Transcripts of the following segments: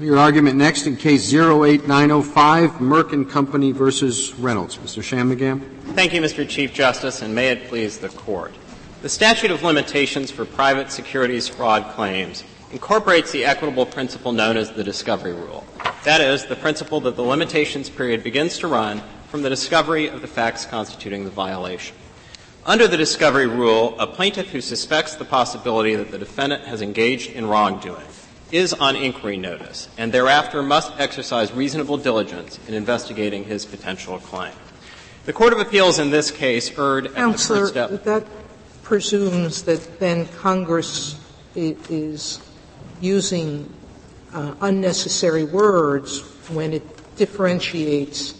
Your argument next in case 08905, Merck and Company versus Reynolds. Mr. Shanmugam. Thank you, Mr. Chief Justice, and may it please the Court. The statute of limitations for private securities fraud claims incorporates the equitable principle known as the discovery rule. That is, the principle that the limitations period begins to run from the discovery of the facts constituting the violation. Under the discovery rule, a plaintiff who suspects the possibility that the defendant has engaged in wrongdoing is on inquiry notice and thereafter must exercise reasonable diligence in investigating his potential claim. The Court of Appeals in this case erred Counselor, at the first step. that presumes that then Congress is using uh, unnecessary words when it differentiates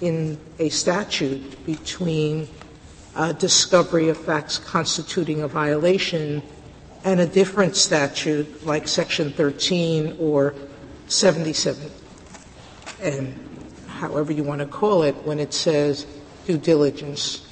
in a statute between uh, discovery of facts constituting a violation and a different statute like Section 13 or 77, and however you want to call it, when it says due diligence.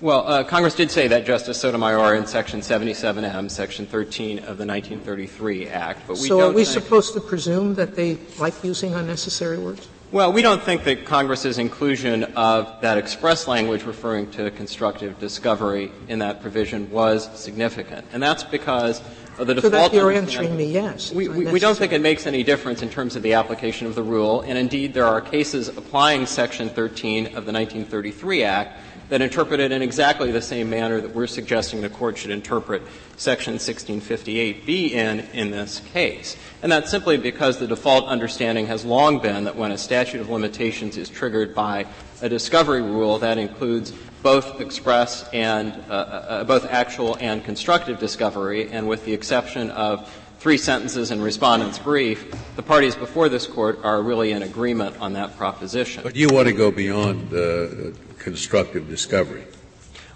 Well, uh, Congress did say that, Justice Sotomayor, in Section 77M, Section 13 of the 1933 Act. But we so are we supposed to presume that they like using unnecessary words? Well, we don't think that Congress's inclusion of that express language referring to constructive discovery in that provision was significant. And that's because of the default. So that you're answering me yes. We, we, we, don't think it makes any difference in terms of the application of the rule. And indeed, there are cases applying Section 13 of the 1933 Act that interpret it in exactly the same manner that we're suggesting the court should interpret Section 1658B in in this case. And that's simply because the default understanding has long been that when a statute of limitations is triggered by a discovery rule, that includes both express and uh, uh, both actual and constructive discovery, and with the exception of three sentences in respondent's brief, the parties before this court are really in agreement on that proposition. But you want to go beyond uh, constructive discovery.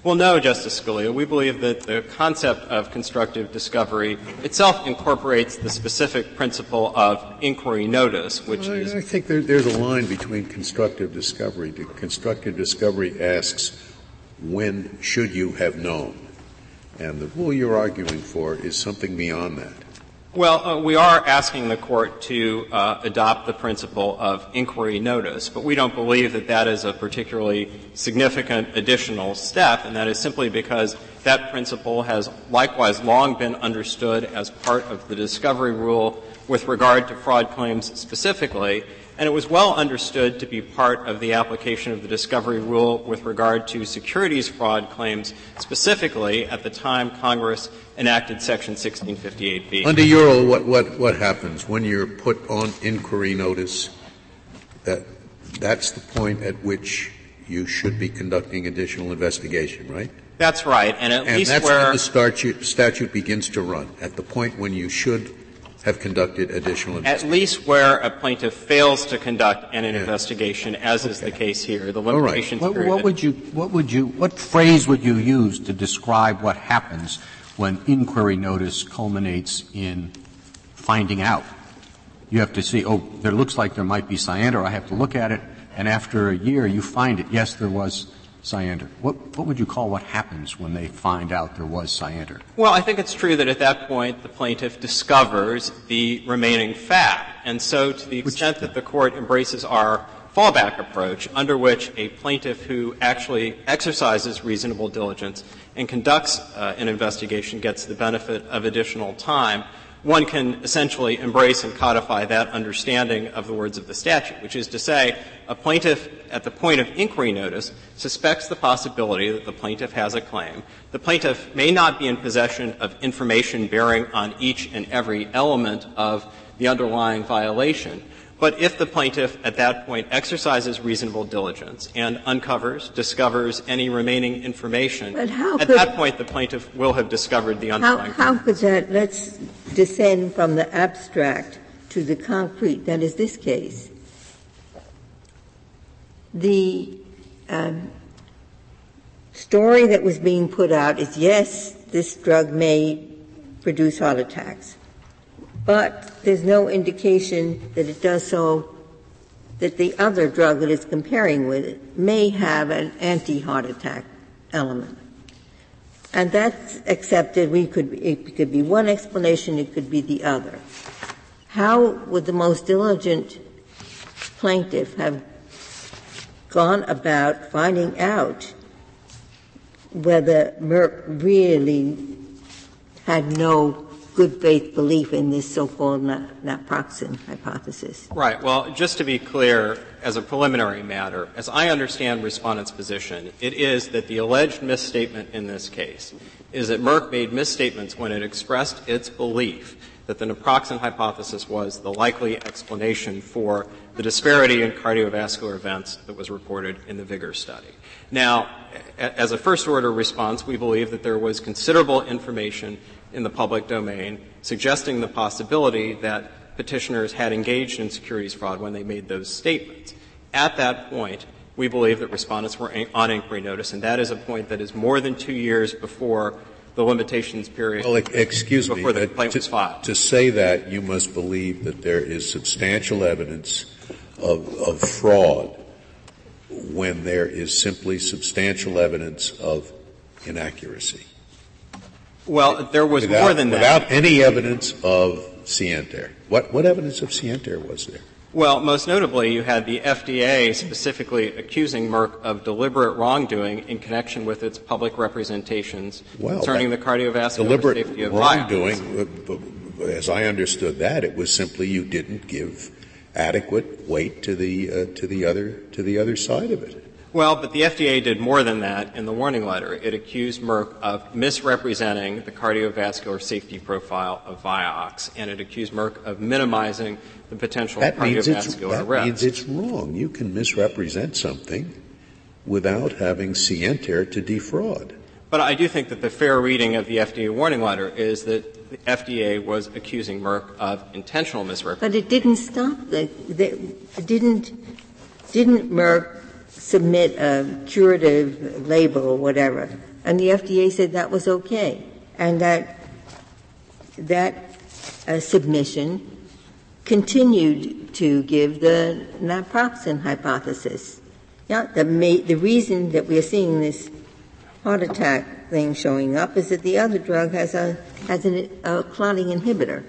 Well, no, Justice Scalia. We believe that the concept of constructive discovery itself incorporates the specific principle of inquiry notice, which well, is. I think there, there's a line between constructive discovery. Constructive discovery asks, when should you have known? And the rule you're arguing for is something beyond that. Well, uh, we are asking the court to uh, adopt the principle of inquiry notice, but we don't believe that that is a particularly significant additional step, and that is simply because that principle has likewise long been understood as part of the discovery rule with regard to fraud claims specifically, and it was well understood to be part of the application of the discovery rule with regard to securities fraud claims specifically at the time Congress enacted Section 1658B. Under your what, what, what happens when you're put on inquiry notice? That, that's the point at which you should be conducting additional investigation, right? That's right, and at and least that's where the statute, statute begins to run, at the point when you should have conducted additional At least where a plaintiff fails to conduct an yeah. investigation, as okay. is the case here. The limitation All right. What, what, would you, what would you, what phrase would you use to describe what happens when inquiry notice culminates in finding out? You have to see, oh, there looks like there might be scienter. I have to look at it, and after a year, you find it. Yes, there was scienter. What, what would you call what happens when they find out there was scienter? Well, I think it's true that at that point the plaintiff discovers the remaining fact. And so to the extent Which, that the court embraces our fallback approach, under which a plaintiff who actually exercises reasonable diligence and conducts uh, an investigation gets the benefit of additional time, one can essentially embrace and codify that understanding of the words of the statute, which is to say, a plaintiff at the point of inquiry notice suspects the possibility that the plaintiff has a claim. The plaintiff may not be in possession of information bearing on each and every element of the underlying violation, but if the plaintiff at that point exercises reasonable diligence and uncovers, discovers any remaining information, at that point the plaintiff will have discovered the underlying. How, how could that, let's descend from the abstract to the concrete, that is this case. The um, story that was being put out is yes, this drug may produce heart attacks but there's no indication that it does so that the other drug that it's comparing with may have an anti-heart attack element. And that's accepted. We could, it could be one explanation, it could be the other. how would the most diligent plaintiff have gone about finding out whether Merck really had no good faith belief in this so-called naproxen hypothesis? Right. Well, just to be clear, as a preliminary matter, as I understand Respondent's position, it is that the alleged misstatement in this case is that Merck made misstatements when it expressed its belief that the naproxen hypothesis was the likely explanation for the disparity in cardiovascular events that was reported in the Vigor study. Now, as a first order response, we believe that there was considerable information in the public domain suggesting the possibility that petitioners had engaged in securities fraud when they made those statements. At that point, we believe that respondents were on inquiry notice, and that is a point that is more than two years before the limitations period. Well, excuse me. Before the uh, complaint was filed. To say that, you must believe that there is substantial evidence of, of fraud when there is simply substantial evidence of inaccuracy. Well, there was without, more than without that. Without any evidence of scienter. What, what evidence of scienter was there? Well, most notably, you had the FDA specifically accusing Merck of deliberate wrongdoing in connection with its public representations well, concerning the cardiovascular deliberate safety of wrongdoing. Uh, as I understood that, it was simply you didn't give adequate weight to the uh, to the other to the other side of it. Well, but the FDA did more than that in the warning letter. It accused Merck of misrepresenting the cardiovascular safety profile of Vioxx, and it accused Merck of minimizing the potential that cardiovascular that risk. means it's wrong. You can misrepresent something without having scienter to defraud. But I do think that the fair reading of the FDA warning letter is that the FDA was accusing Merck of intentional misrepresentation. But it didn't stop. The, the, didn't didn't Merck submit a curative label or whatever. And the FDA said that was okay. And that, that uh, submission continued to give the naproxen hypothesis. Yeah, the, ma- the reason that we're seeing this heart attack thing showing up is that the other drug has a has an, a clotting inhibitor.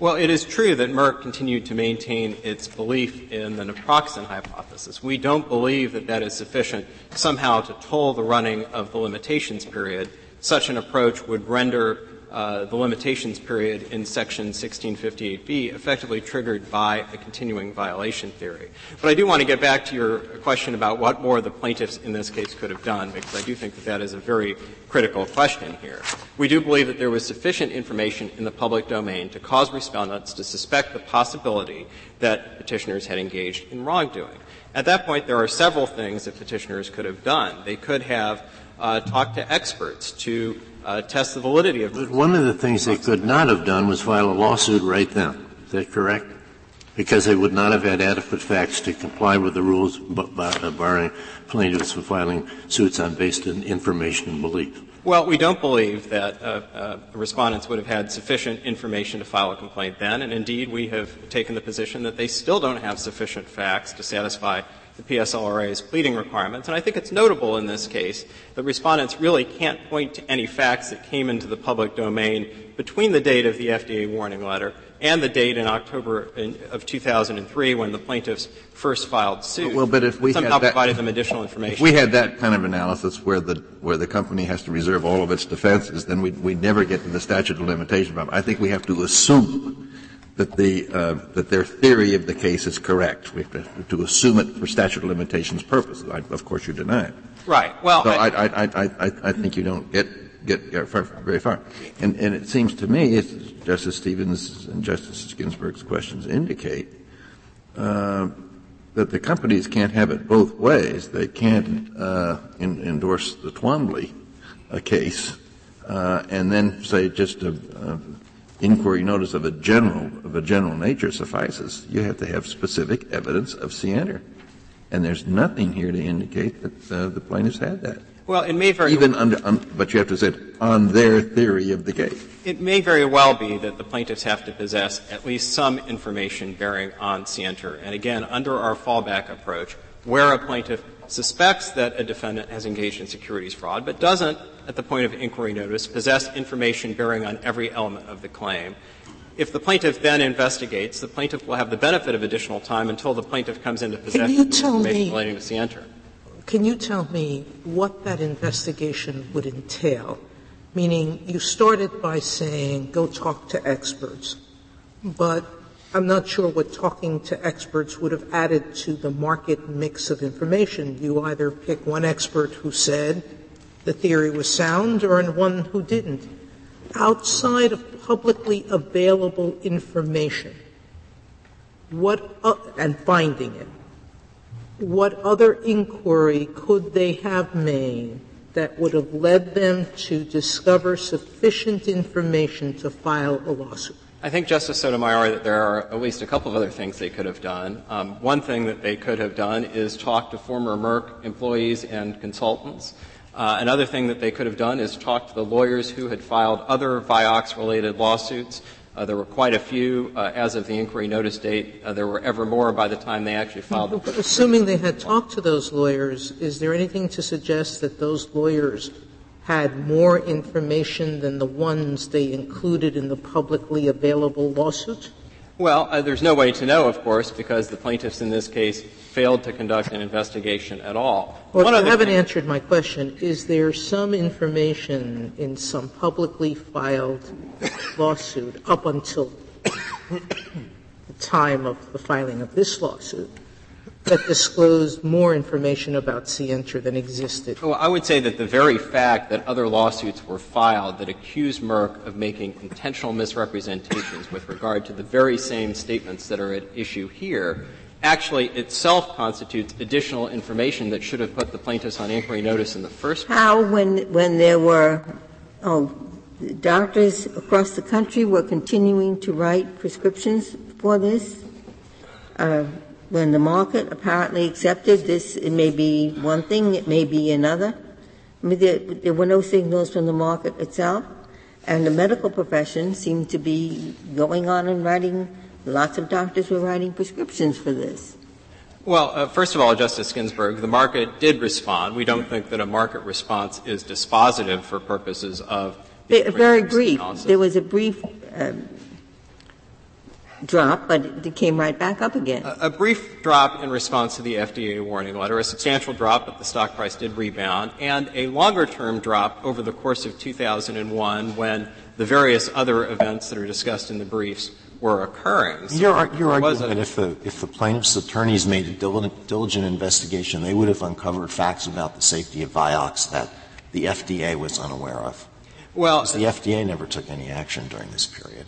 Well, it is true that Merck continued to maintain its belief in the naproxen hypothesis. We don't believe that that is sufficient somehow to toll the running of the limitations period. Such an approach would render uh, the limitations period in Section 1658B effectively triggered by a continuing violation theory. But I do want to get back to your question about what more the plaintiffs in this case could have done, because I do think that that is a very critical question here. We do believe that there was sufficient information in the public domain to cause respondents to suspect the possibility that petitioners had engaged in wrongdoing. At that point, there are several things that petitioners could have done. They could have uh, talked to experts to uh, test the validity of. But one of the things they could not have done was file a lawsuit right then. Is that correct? Because they would not have had adequate facts to comply with the rules barring plaintiffs from filing suits on based on information and belief. Well, we don't believe that uh, uh, respondents would have had sufficient information to file a complaint then, and indeed we have taken the position that they still don't have sufficient facts to satisfy the PSLRA's pleading requirements. And I think it's notable in this case that respondents really can't point to any facts that came into the public domain between the date of the FDA warning letter and the date in October of 2003 when the plaintiffs first filed suit. Well, but if we somehow had that, provided them additional information. If we had that kind of analysis where the where the company has to reserve all of its defenses, then we'd, we'd never get to the statute of limitations problem. I think we have to assume that the uh, that their theory of the case is correct. We have to, to assume it for statute of limitations purposes. I, of course, you deny it. Right. Well, so I, I, I, I, I think you don't get get, get far, very far. And, and it seems to me, as Justice Stevens and Justice Ginsburg's questions indicate, uh, that the companies can't have it both ways. They can't uh, in, endorse the Twombly case uh, and then say just a inquiry notice of a general of a general nature suffices. You have to have specific evidence of scienter, and there's nothing here to indicate that uh, the plaintiffs had that. Well, it may very even under, um, but you have to say on their theory of the case. It may very well be that the plaintiffs have to possess at least some information bearing on scienter. And again, under our fallback approach, where a plaintiff suspects that a defendant has engaged in securities fraud, but doesn't, at the point of inquiry notice, possess information bearing on every element of the claim, If the plaintiff then investigates, the plaintiff will have the benefit of additional time until the plaintiff comes into possession you of tell information me- relating to. Can you tell me what that investigation would entail? Meaning, you started by saying, go talk to experts, but I'm not sure what talking to experts would have added to the market mix of information. You either pick one expert who said the theory was sound or one who didn't. Outside of publicly available information, what, o- and finding it, what other inquiry could they have made that would have led them to discover sufficient information to file a lawsuit? I think, Justice Sotomayor, that there are at least a couple of other things they could have done. Um, one thing that they could have done is talk to former Merck employees and consultants. Uh, another thing that they could have done is talk to the lawyers who had filed other Vioxx-related lawsuits. Uh, there were quite a few uh, as of the inquiry notice date. Uh, there were ever more by the time they actually filed. the Assuming they had talked to those lawyers, is there anything to suggest that those lawyers had more information than the ones they included in the publicly available lawsuit? Well, uh, there's no way to know, of course, because the plaintiffs in this case failed to conduct an investigation at all. Well, One you haven't thing- answered my question. Is there some information in some publicly filed lawsuit up until the time of the filing of this lawsuit that disclosed more information about scienter than existed? Well, I would say that the very fact that other lawsuits were filed that accused Merck of making intentional misrepresentations with regard to the very same statements that are at issue here actually itself constitutes additional information that should have put the plaintiffs on inquiry notice in the first place. How, when, when there were, oh, doctors across the country were continuing to write prescriptions for this? Uh, when the market apparently accepted this, it may be one thing, it may be another. I mean, there, there were no signals from the market itself, and the medical profession seemed to be going on and writing, lots of doctors were writing prescriptions for this. Well, uh, first of all, Justice Ginsburg, the market did respond. We don't think that a market response is dispositive for purposes of the Very brief. analysis. There was a brief um, drop, but it came right back up again. A a brief drop in response to the FDA warning letter, a substantial drop, but the stock price did rebound, and a longer-term drop over the course of 2001 when the various other events that are discussed in the briefs were occurring. So Your, your there was argument a- that if the, if the plaintiff's attorneys made a diligent, diligent investigation, they would have uncovered facts about the safety of Vioxx that the FDA was unaware of. well, Because the FDA never took any action during this period,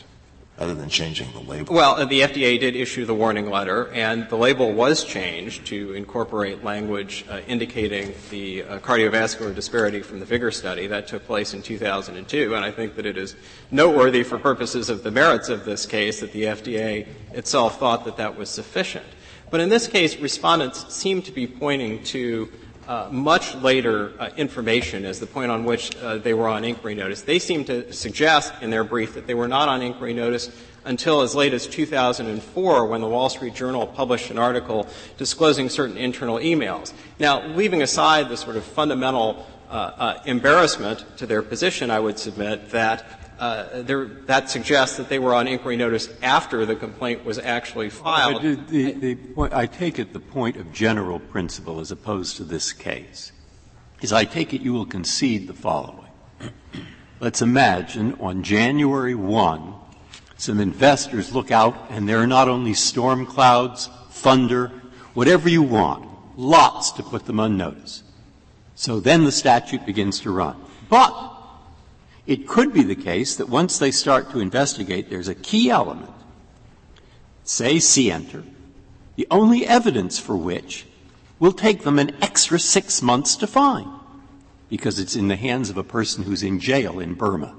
other than changing the label. Well, the FDA did issue the warning letter, and the label was changed to incorporate language uh, indicating the uh, cardiovascular disparity from the Vigor study. That took place in 2002, and I think that it is noteworthy for purposes of the merits of this case that the FDA itself thought that that was sufficient. But in this case, respondents seem to be pointing to uh, much later uh, information as the point on which uh, they were on inquiry notice. They seem to suggest in their brief that they were not on inquiry notice until as late as 2004 when the Wall Street Journal published an article disclosing certain internal emails. Now, leaving aside the sort of fundamental uh, uh, embarrassment to their position, I would submit that uh, there, that suggests that they were on inquiry notice after the complaint was actually filed. The, the point, I take it the point of general principle as opposed to this case is I take it you will concede the following. Let's imagine on January 1, some investors look out and there are not only storm clouds, thunder, whatever you want, lots to put them on notice. So then the statute begins to run. But it could be the case that once they start to investigate, there's a key element, say scienter, the only evidence for which will take them an extra six months to find, because it's in the hands of a person who's in jail in Burma.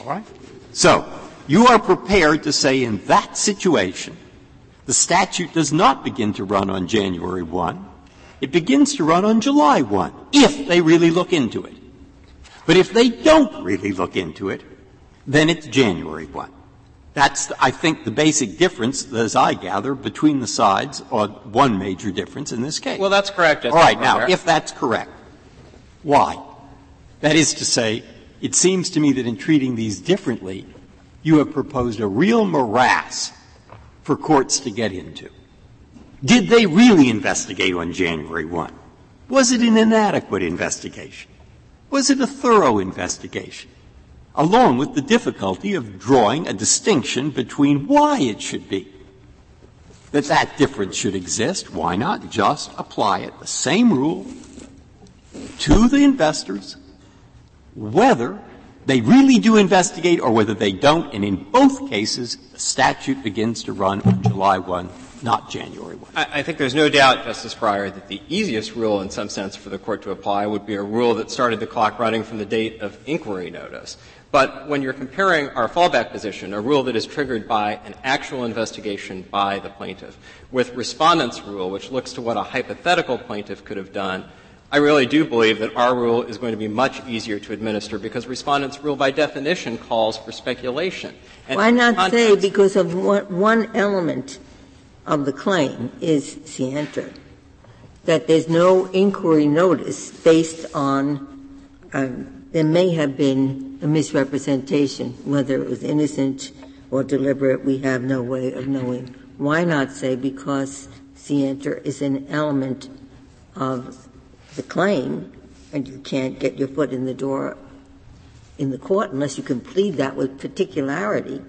All right? So, you are prepared to say in that situation, the statute does not begin to run on January 1. It begins to run on July 1, if they really look into it. But if they don't really look into it, then it's January 1. That's, I think, the basic difference, as I gather, between the sides, or one major difference in this case. Well, that's correct. All right. Now, if that's correct, why? That is to say, it seems to me that in treating these differently, you have proposed a real morass for courts to get into. Did they really investigate on January 1? Was it an inadequate investigation? Was it a thorough investigation? Along with the difficulty of drawing a distinction between why it should be. That that difference should exist, why not just apply it, the same rule, to the investors, whether they really do investigate or whether they don't, and in both cases, the statute begins to run on July 1, not January 1. I, I think there's no doubt, Justice Breyer, that the easiest rule in some sense for the court to apply would be a rule that started the clock running from the date of inquiry notice. But when you're comparing our fallback position, a rule that is triggered by an actual investigation by the plaintiff, with respondent's rule, which looks to what a hypothetical plaintiff could have done, I really do believe that our rule is going to be much easier to administer because respondent's rule by definition calls for speculation. And Why not say because of one element of the claim is scienter, that there's no inquiry notice based on, um, there may have been a misrepresentation, whether it was innocent or deliberate, we have no way of knowing. Why not say because scienter is an element of the claim, and you can't get your foot in the door in the court unless you can plead that with particularity,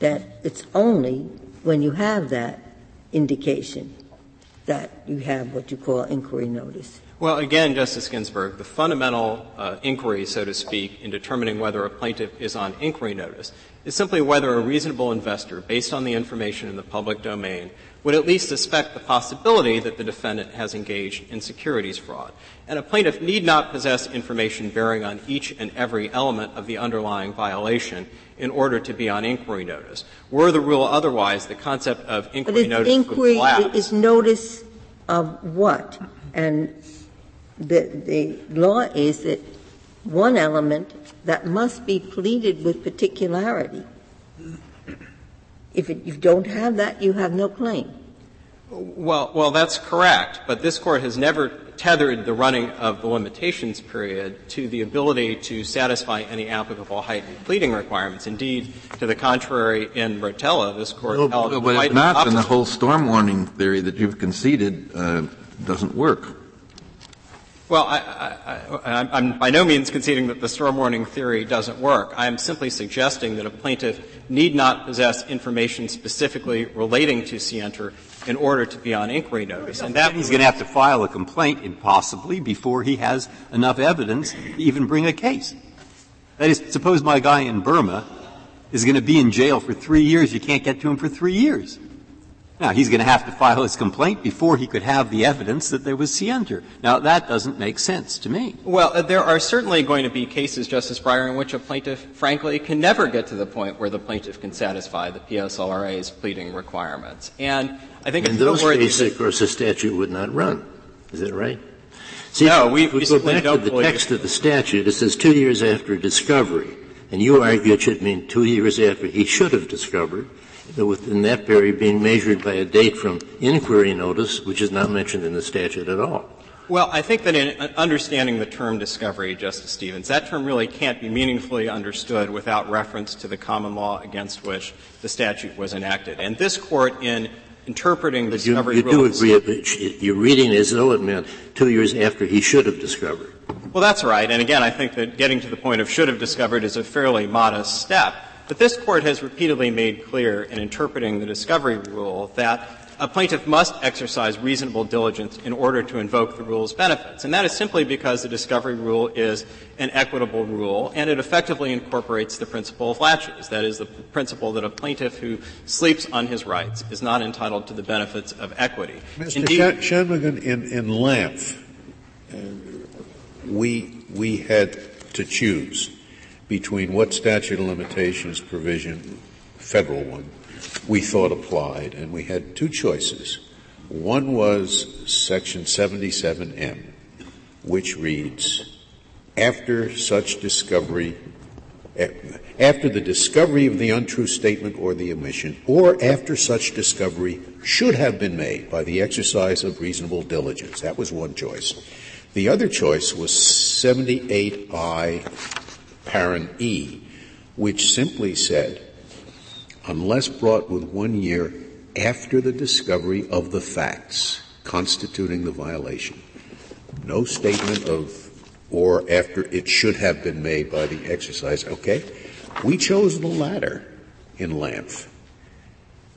that it's only when you have that indication that you have what you call inquiry notice. Well, again, Justice Ginsburg, the fundamental uh, inquiry, so to speak, in determining whether a plaintiff is on inquiry notice is simply whether a reasonable investor, based on the information in the public domain, would at least suspect the possibility that the defendant has engaged in securities fraud. And a plaintiff need not possess information bearing on each and every element of the underlying violation in order to be on inquiry notice. Were the rule otherwise, the concept of inquiry notice would collapse. But inquiry is notice of what? And the, the law is that one element that must be pleaded with particularity. If it, you don't have that, you have no claim. Well, well, that's correct. But this court has never tethered the running of the limitations period to the ability to satisfy any applicable heightened pleading requirements. Indeed, to the contrary, in Rotella, this court no, held no, but if not, then the whole storm warning theory that you've conceded uh, doesn't work. Well, I, am by no means conceding that the storm warning theory doesn't work. I am simply suggesting that a plaintiff need not possess information specifically relating to Scienter in order to be on inquiry notice. And that he's going to have to file a complaint, impossibly, before he has enough evidence to even bring a case. That is, suppose my guy in Burma is going to be in jail for three years. You can't get to him for three years. Now, he's going to have to file his complaint before he could have the evidence that there was scienter. Now, that doesn't make sense to me. Well, uh, there are certainly going to be cases, Justice Breyer, in which a plaintiff, frankly, can never get to the point where the plaintiff can satisfy the PSLRA's pleading requirements. And I think in it's those cases, of course, the statute would not run. Is that right? See, no, we, we, we go back to the text of the statute. It says two years after discovery, and you argue it should mean two years after he should have discovered within that period being measured by a date from inquiry notice, which is not mentioned in the statute at all. Well, I think that in understanding the term discovery, Justice Stevens, that term really can't be meaningfully understood without reference to the common law against which the statute was enacted. And this court, in interpreting the discovery you, you rules, do agree, but you're reading as though it meant two years after he should have discovered. Well, that's right. And again, I think that getting to the point of should have discovered is a fairly modest step. But this court has repeatedly made clear in interpreting the discovery rule that a plaintiff must exercise reasonable diligence in order to invoke the rule's benefits. And that is simply because the discovery rule is an equitable rule and it effectively incorporates the principle of laches. That is the principle that a plaintiff who sleeps on his rights is not entitled to the benefits of equity. Mr. Indeed, Shanmugam, in, in Lampf, uh, we, we had to choose between what statute of limitations provision, federal one, we thought applied, and we had two choices. One was section 77M, which reads, after such discovery, after the discovery of the untrue statement or the omission, or after such discovery should have been made by the exercise of reasonable diligence. That was one choice. The other choice was 78I parent E, which simply said unless brought with one year after the discovery of the facts constituting the violation. No statement of or after it should have been made by the exercise. Okay? We chose the latter in Lampf.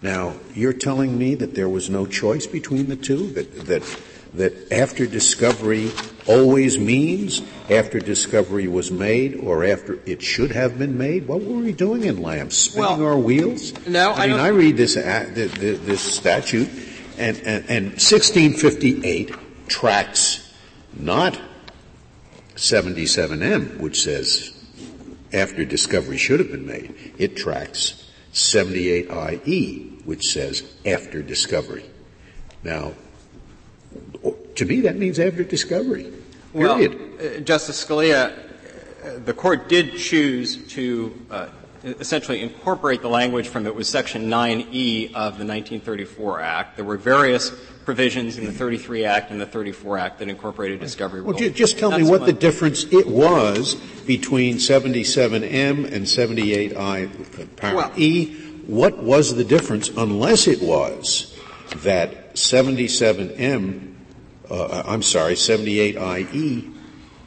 Now, you're telling me that there was no choice between the two? That, that, that after discovery always means after discovery was made or after it should have been made? What were we doing in Lampf? Spinning well, our wheels? No, I, I mean, I read this, uh, this statute, and, and, and 1658 tracks not 77M, which says after discovery should have been made. It tracks 78IE, which says after discovery. Now, to me, that means after discovery. Period. Well, uh, Justice Scalia, uh, the court did choose to uh, essentially incorporate the language from it was Section 9E of the 1934 Act. There were various provisions in the 33 Act and the 34 Act that incorporated discovery well, just tell me what the difference it was between 77M and 78I, well, E. What was the difference unless it was that 77M, uh, I'm sorry, 78IE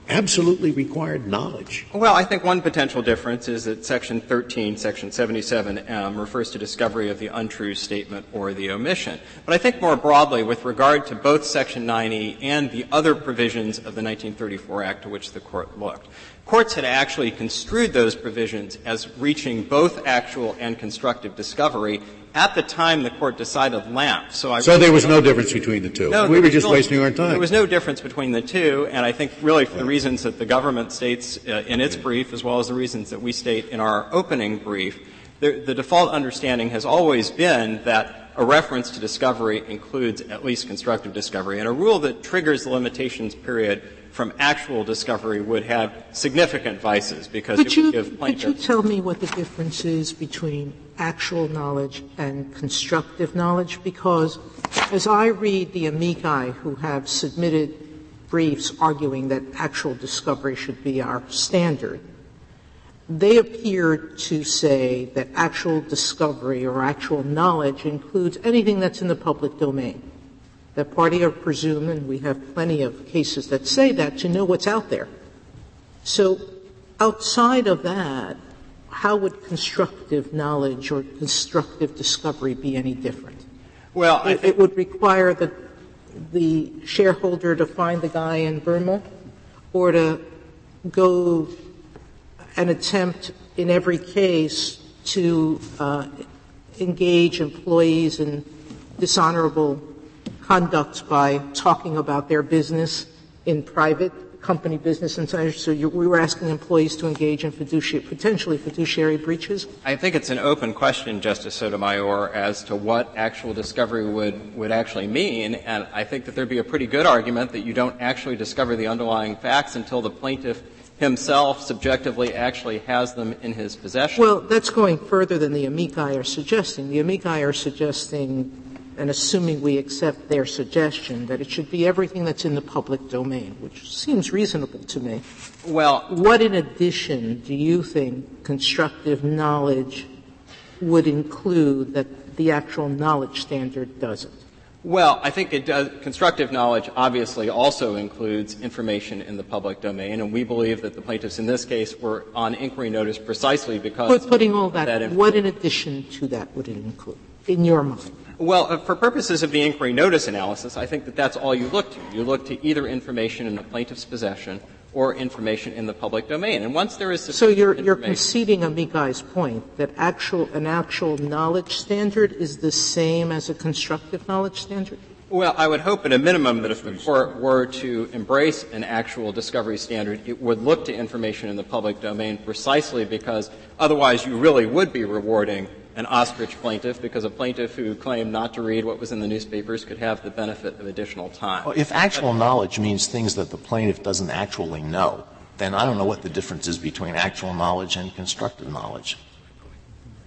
absolutely required knowledge. Well, I think one potential difference is that Section 13, Section 77M refers to discovery of the untrue statement or the omission. But I think more broadly, with regard to both Section 9E and the other provisions of the 1934 Act to which the Court looked, courts had actually construed those provisions as reaching both actual and constructive discovery at the time the court decided Lampf. So, I so there was no difference between the two. No, we were just wasting our time. There was no difference between the two, and I think really for the reasons that the government states uh, in its brief, as well as the reasons that we state in our opening brief, the, the default understanding has always been that a reference to discovery includes at least constructive discovery, and a rule that triggers the limitations period from actual discovery would have significant vices because could it you, would give plaintiffs. Could you tell me what the difference is between actual knowledge and constructive knowledge? Because as I read the amici who have submitted briefs arguing that actual discovery should be our standard, they appear to say that actual discovery or actual knowledge includes anything that's in the public domain that party are presumed, and we have plenty of cases that say that, to know what's out there. So outside of that, how would constructive knowledge or constructive discovery be any different? Well, it, it would require the, the shareholder to find the guy in Burma or to go and attempt in every case to uh, engage employees in dishonorable conduct by talking about their business in private company business and so you, we were asking employees to engage in fiduciary, potentially fiduciary breaches? I think it's an open question, Justice Sotomayor, as to what actual discovery would, would actually mean, and I think that there'd be a pretty good argument that you don't actually discover the underlying facts until the plaintiff himself subjectively actually has them in his possession. Well, that's going further than the amici are suggesting. The amici are suggesting and assuming we accept their suggestion that it should be everything that's in the public domain, which seems reasonable to me. Well, what in addition do you think constructive knowledge would include that the actual knowledge standard doesn't? Well, I think it does. Constructive knowledge obviously also includes information in the public domain, and we believe that the plaintiffs in this case were on inquiry notice precisely because. But putting all that, that what in addition to that would it include, in your mind? Well, uh, for purposes of the inquiry notice analysis, I think that that's all you look to. You look to either information in the plaintiff's possession or information in the public domain. And once there is so you're, you're conceding Amici's point that actual an actual knowledge standard is the same as a constructive knowledge standard. Well, I would hope at a minimum that if the court were to embrace an actual discovery standard, it would look to information in the public domain precisely because otherwise you really would be rewarding an ostrich plaintiff because a plaintiff who claimed not to read what was in the newspapers could have the benefit of additional time. Well, if actual knowledge means things that the plaintiff doesn't actually know, then I don't know what the difference is between actual knowledge and constructive knowledge.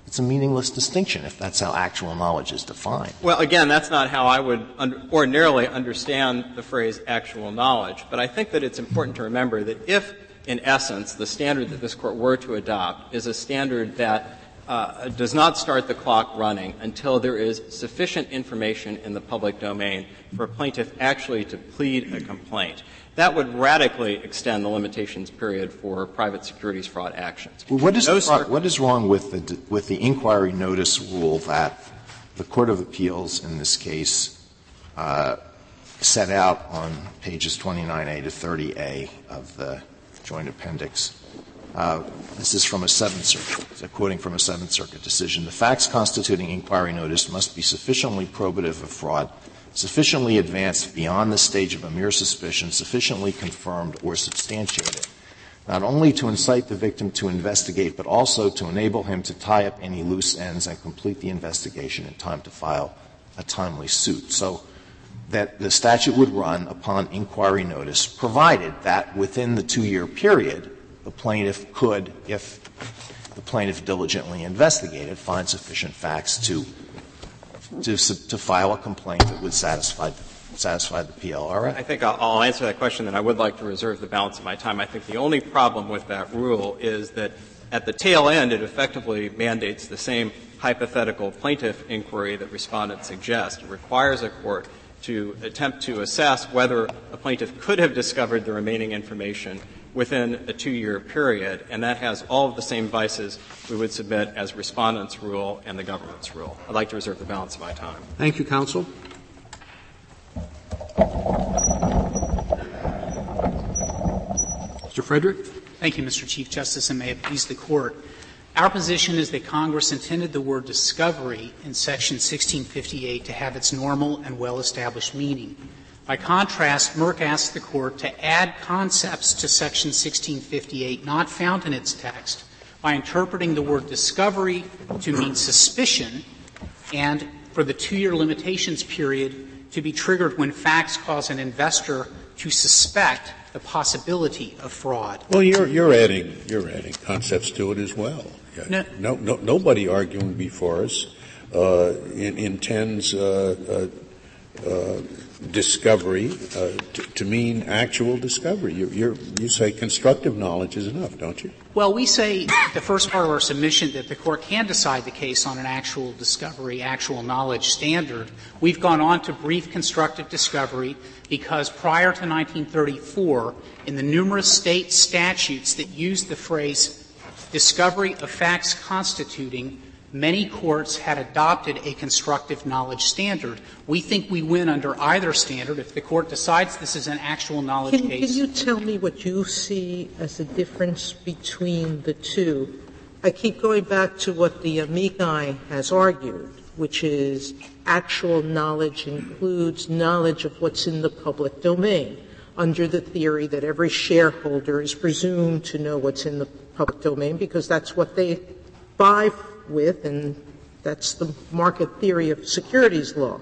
It's a meaningless distinction if that's how actual knowledge is defined. Well, again, that's not how I would un- ordinarily understand the phrase actual knowledge. But I think that it's important to remember that if, in essence, the standard that this court were to adopt is a standard that uh, does not start the clock running until there is sufficient information in the public domain for a plaintiff actually to plead a complaint. That would radically extend the limitations period for private securities fraud actions. Well, what, is what is wrong with the, with the inquiry notice rule that the Court of Appeals in this case uh, set out on pages 29A to 30A of the Joint Appendix? Uh, this is from a Seventh Circuit, quoting from a Seventh Circuit decision. The facts constituting inquiry notice must be sufficiently probative of fraud, sufficiently advanced beyond the stage of a mere suspicion, sufficiently confirmed or substantiated, not only to incite the victim to investigate, but also to enable him to tie up any loose ends and complete the investigation in time to file a timely suit. So that the statute would run upon inquiry notice, provided that within the two year period, the plaintiff could, if the plaintiff diligently investigated, find sufficient facts to, to, to file a complaint that would satisfy satisfy the PLRA? I think I'll, I'll, answer that question, and I would like to reserve the balance of my time. I think the only problem with that rule is that at the tail end, it effectively mandates the same hypothetical plaintiff inquiry that respondents suggest. It requires a court to attempt to assess whether a plaintiff could have discovered the remaining information within a two-year period, and that has all of the same vices we would submit as respondents' rule and the government's rule. I'd like to reserve the balance of my time. Thank you, counsel. Mr. Frederick. Thank you, Mr. Chief Justice, and may it please the Court. Our position is that Congress intended the word discovery in Section 1658 to have its normal and well established meaning. By contrast, Merck asked the Court to add concepts to Section 1658 not found in its text by interpreting the word discovery to mean suspicion and for the two year limitations period to be triggered when facts cause an investor to suspect the possibility of fraud. Well, you're, you're adding you're adding concepts to it as well. No, no, no nobody arguing before us uh, in, intends uh, uh, uh discovery uh, to, to, mean actual discovery. You, you say constructive knowledge is enough, don't you? Well, we say the first part of our submission that the court can decide the case on an actual discovery, actual knowledge standard. We've gone on to brief constructive discovery because prior to 1934, in the numerous state statutes that use the phrase discovery of facts constituting Many courts had adopted a constructive knowledge standard. We think we win under either standard if the court decides this is an actual knowledge can, case. Can you tell me what you see as the difference between the two? I keep going back to what the amici has argued, which is actual knowledge includes knowledge of what's in the public domain under the theory that every shareholder is presumed to know what's in the public domain because that's what they buy with, and that's the market theory of securities law.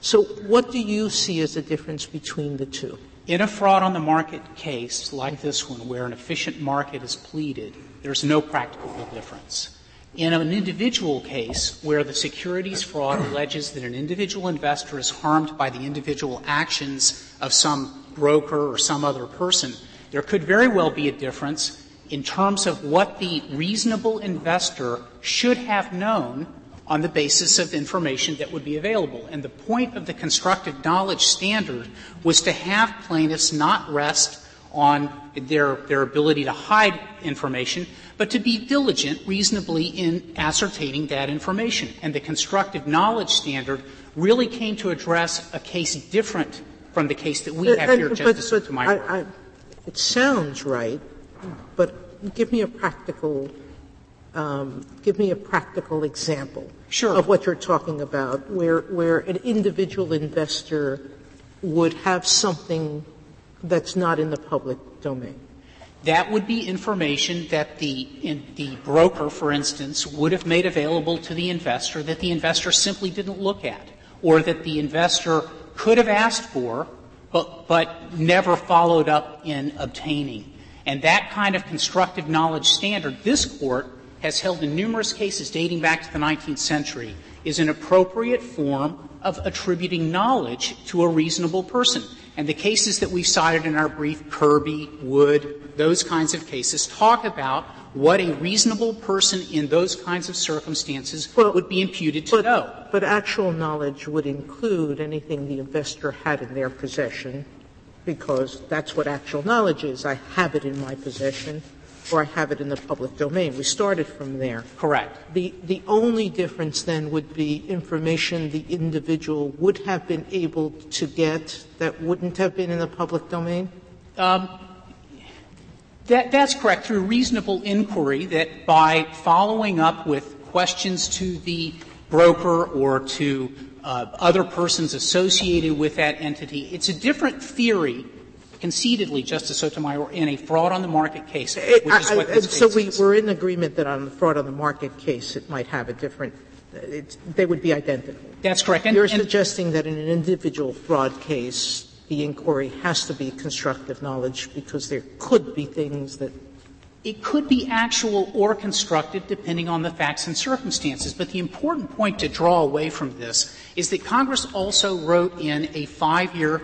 So what do you see as the difference between the two? In a fraud on the market case like this one, where an efficient market is pleaded, there's no practical difference. In an individual case where the securities fraud alleges that an individual investor is harmed by the individual actions of some broker or some other person, there could very well be a difference in terms of what the reasonable investor should have known on the basis of information that would be available. And the point of the constructive knowledge standard was to have plaintiffs not rest on their, their ability to hide information, but to be diligent reasonably in ascertaining that information. And the constructive knowledge standard really came to address a case different from the case that we have uh, here, Justice Sotomayor. It sounds right, but give me a practical um, give me a practical example sure. of what you're talking about, where where an individual investor would have something that's not in the public domain. That would be information that the the broker, for instance, would have made available to the investor that the investor simply didn't look at, or that the investor could have asked for, but but never followed up in obtaining. And that kind of constructive knowledge standard, this court has held in numerous cases dating back to the 19th century, is an appropriate form of attributing knowledge to a reasonable person. And the cases that we cited in our brief, Kirby, Wood, those kinds of cases, talk about what a reasonable person in those kinds of circumstances Well, would be imputed to But, know. but actual knowledge would include anything the investor had in their possession, because that's what actual knowledge is. I have it in my possession, or I have it in the public domain. We started from there. Correct. The, the only difference then would be information the individual would have been able to get that wouldn't have been in the public domain? Um, that, that's correct. Through reasonable inquiry, that by following up with questions to the broker or to uh, other persons associated with that entity, it's a different theory. Concededly, Justice Sotomayor, in a fraud on the market case, which is what this so case we, is. we're in agreement that on the fraud on the market case, it might have a different. It's, they would be identical. That's correct. And, You're and suggesting that in an individual fraud case, the inquiry has to be constructive knowledge because there could be things that It could be actual or constructive depending on the facts and circumstances. But the important point to draw away from this is that Congress also wrote in a five year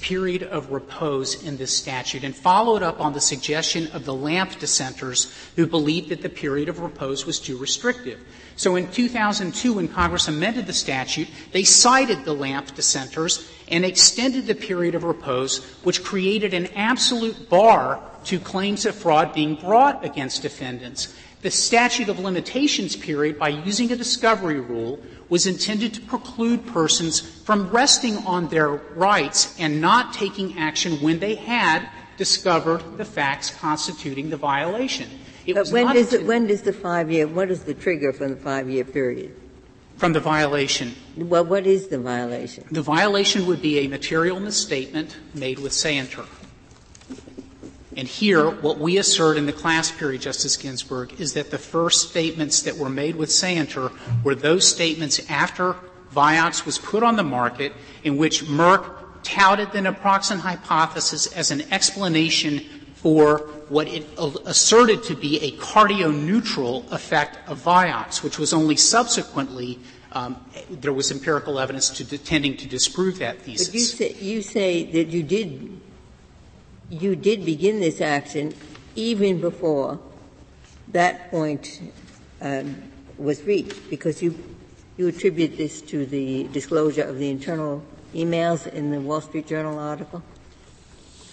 period of repose in this statute and followed up on the suggestion of the Lampf dissenters who believed that the period of repose was too restrictive. So in 2002, when Congress amended the statute, they cited the Lampf dissenters and extended the period of repose, which created an absolute bar to claims of fraud being brought against defendants. The statute of limitations period, by using a discovery rule, was intended to preclude persons from resting on their rights and not taking action when they had discovered the facts constituting the violation. It But when does, it, when does the five-year, what is the trigger from the five-year period? from the violation. Well, what is the violation? The violation would be a material misstatement made with scienter. And here, what we assert in the class period, Justice Ginsburg, is that the first statements that were made with scienter were those statements after Vioxx was put on the market in which Merck touted the naproxen hypothesis as an explanation for what it asserted to be a cardio-neutral effect of Vioxx, which was only subsequently um, there was empirical evidence to, tending to disprove that thesis. But you say, you say that you did, you did begin this action even before that point um, was reached, because you, you attribute this to the disclosure of the internal emails in the Wall Street Journal article?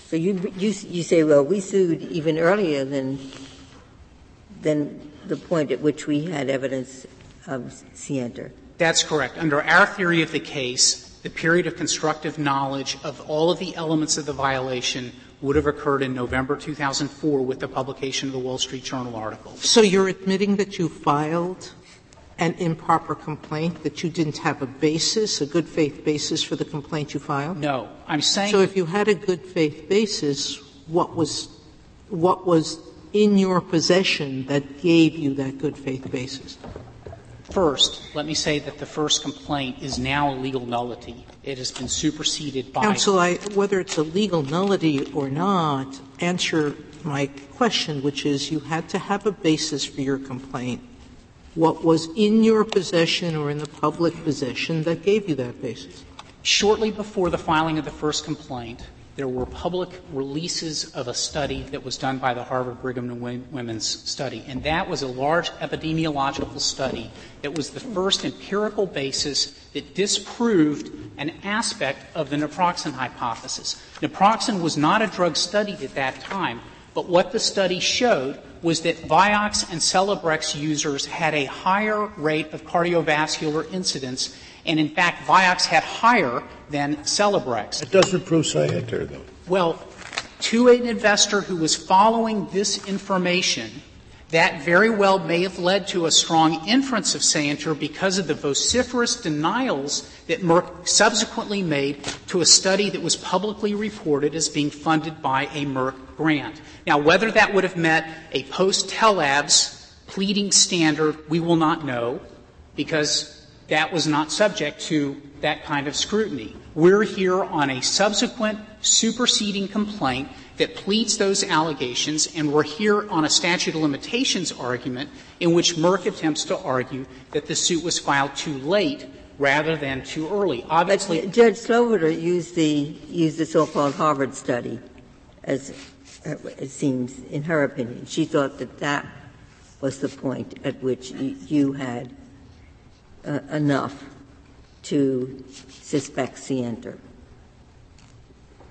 So you, you, you say, well, we sued even earlier than, than the point at which we had evidence of scienter. That's correct. Under our theory of the case, the period of constructive knowledge of all of the elements of the violation would have occurred in November 2004 with the publication of the Wall Street Journal article. So you're admitting that you filed an improper complaint, that you didn't have a basis, a good faith basis for the complaint you filed? No. I'm saying So if you had a good faith basis, what was, what was in your possession that gave you that good faith basis? First, let me say that the first complaint is now a legal nullity. It has been superseded by. Counsel, I, whether it's a legal nullity or not, answer my question, which is you had to have a basis for your complaint. What was in your possession or in the public possession that gave you that basis? Shortly before the filing of the first complaint, there were public releases of a study that was done by the Harvard Brigham and Women's study, and that was a large epidemiological study that was the first empirical basis that disproved an aspect of the naproxen hypothesis. Naproxen was not a drug studied at that time, but what the study showed was that Vioxx and Celebrex users had a higher rate of cardiovascular incidence and in fact, Vioxx had higher than Celebrex. It doesn't prove scienter, though. Well, to an investor who was following this information, that very well may have led to a strong inference of scienter because of the vociferous denials that Merck subsequently made to a study that was publicly reported as being funded by a Merck grant. Now, whether that would have met a post-Tellabs pleading standard, we will not know because that was not subject to that kind of scrutiny. We're here on a subsequent superseding complaint that pleads those allegations, and we're here on a statute of limitations argument in which Merck attempts to argue that the suit was filed too late rather than too early. Obviously, but Judge Sloviter used the used the so-called Harvard study, as it seems in her opinion. She thought that that was the point at which you had uh, enough to suspect scienter.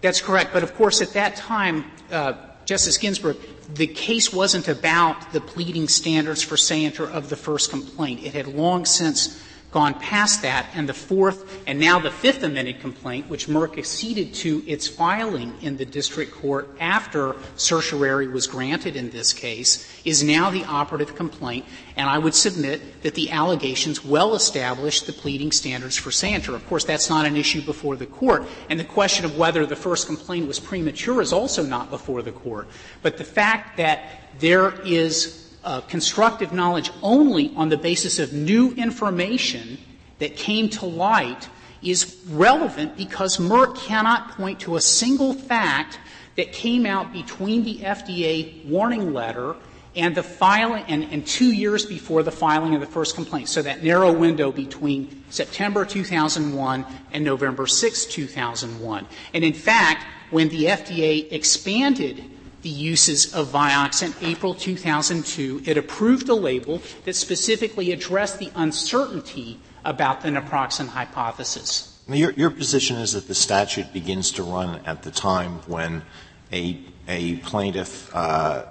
That's correct. But of course, at that time, uh, Justice Ginsburg, the case wasn't about the pleading standards for scienter of the first complaint. It had long since gone past that, and the fourth and now the fifth amended complaint, which Merck acceded to its filing in the district court after certiorari was granted in this case, is now the operative complaint, and I would submit that the allegations well establish the pleading standards for scienter. Of course, that's not an issue before the court, and the question of whether the first complaint was premature is also not before the court. But the fact that there is uh, constructive knowledge only on the basis of new information that came to light is relevant because Merck cannot point to a single fact that came out between the FDA warning letter and the filing and, and, two years before the filing of the first complaint. So that narrow window between September 2001 and November 6, 2001. And in fact, when the FDA expanded the uses of Vioxx in April 2002. It approved a label that specifically addressed the uncertainty about the naproxen hypothesis. Your, your position is that the statute begins to run at the time when a, a plaintiff uh,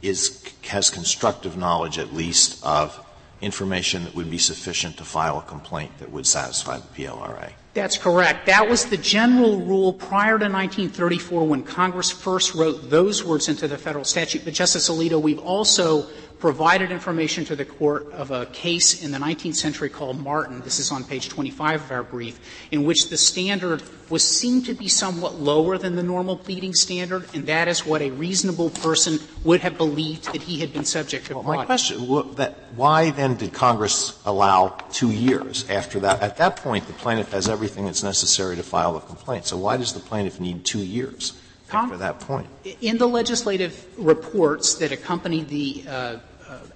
is, has constructive knowledge, at least, of information that would be sufficient to file a complaint that would satisfy the PLRA. That's correct. That was the general rule prior to 1934 when Congress first wrote those words into the federal statute. But Justice Alito, we've also provided information to the court of a case in the 19th century called Martin. This is on page 25 of our brief, in which the standard was seen to be somewhat lower than the normal pleading standard, and that is what a reasonable person would have believed that he had been subject to. Well, my question: why then did Congress allow two years after that? At that point, the plaintiff has everything that's necessary to file a complaint. So why does the plaintiff need two years? after that point. In the legislative reports that accompanied the uh, uh,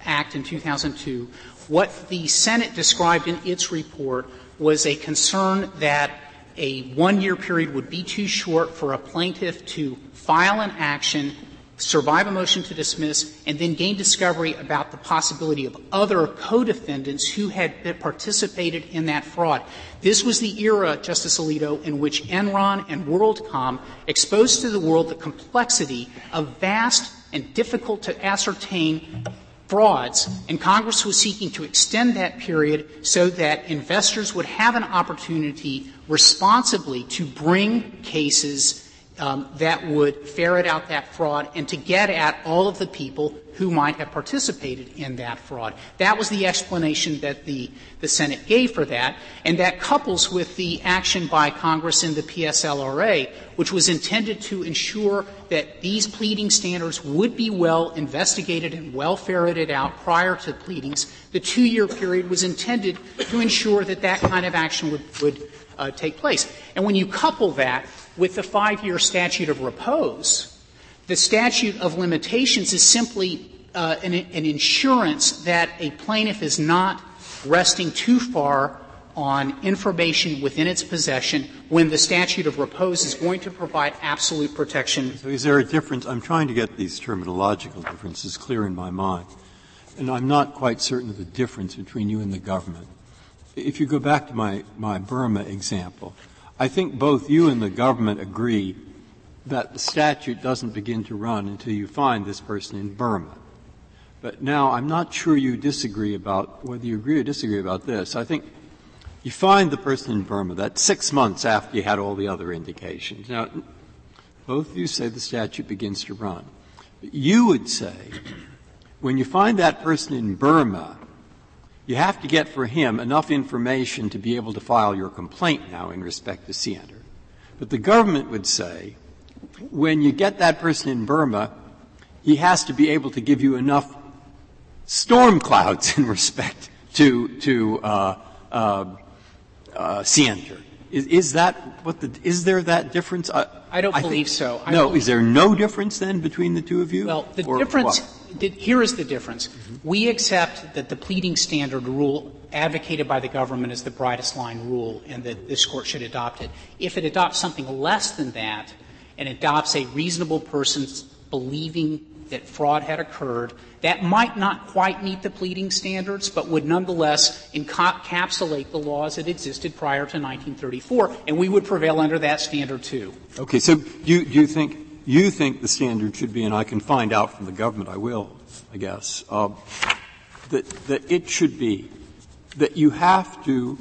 Act in 2002, what the Senate described in its report was a concern that a one-year period would be too short for a plaintiff to file an action, survive a motion to dismiss, and then gain discovery about the possibility of other co-defendants who had participated in that fraud. This was the era, Justice Alito, in which Enron and WorldCom exposed to the world the complexity of vast and difficult to ascertain frauds, and Congress was seeking to extend that period so that investors would have an opportunity responsibly to bring cases um, that would ferret out that fraud and to get at all of the people who might have participated in that fraud. That was the explanation that the, the Senate gave for that, and that couples with the action by Congress in the PSLRA, which was intended to ensure that these pleading standards would be well investigated and well ferreted out prior to pleadings. The two-year period was intended to ensure that that kind of action would, would uh, take place. And when you couple that with the five-year statute of repose, the statute of limitations is simply uh, an, an insurance that a plaintiff is not resting too far on information within its possession when the statute of repose is going to provide absolute protection. So is there a difference? I'm trying to get these terminological differences clear in my mind. And I'm not quite certain of the difference between you and the government. If you go back to my, my Burma example, I think both you and the government agree that the statute doesn't begin to run until you find this person in Burma. But now I'm not sure you disagree about whether you agree or disagree about this. I think you find the person in Burma, that six months after you had all the other indications. Now, both of you say the statute begins to run. But you would say, when you find that person in Burma, you have to get for him enough information to be able to file your complaint now in respect to scienter. But the government would say, when you get that person in Burma, he has to be able to give you enough storm clouds in respect to, to uh, uh, uh. Is, is, that what the, is there that difference? I, I don't I believe think, so. I no, is there no difference then between the two of you? Well, the difference, the, here is the difference. Mm-hmm. We accept that the pleading standard rule advocated by the government is the brightest line rule and that this court should adopt it. If it adopts something less than that and adopts a reasonable person's believing that fraud had occurred. That might not quite meet the pleading standards, but would nonetheless encapsulate the laws that existed prior to 1934, and we would prevail under that standard too. Okay, so do you, do you think you think the standard should be, and I can find out from the government, I will, I guess, uh, that, that it should be that you have to,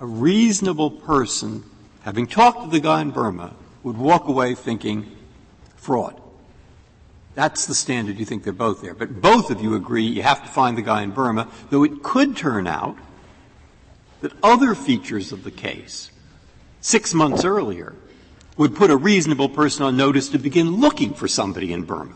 a reasonable person, having talked to the guy in Burma, would walk away thinking fraud. That's the standard you think they're both there. But both of you agree you have to find the guy in Burma, though it could turn out that other features of the case, six months earlier, would put a reasonable person on notice to begin looking for somebody in Burma.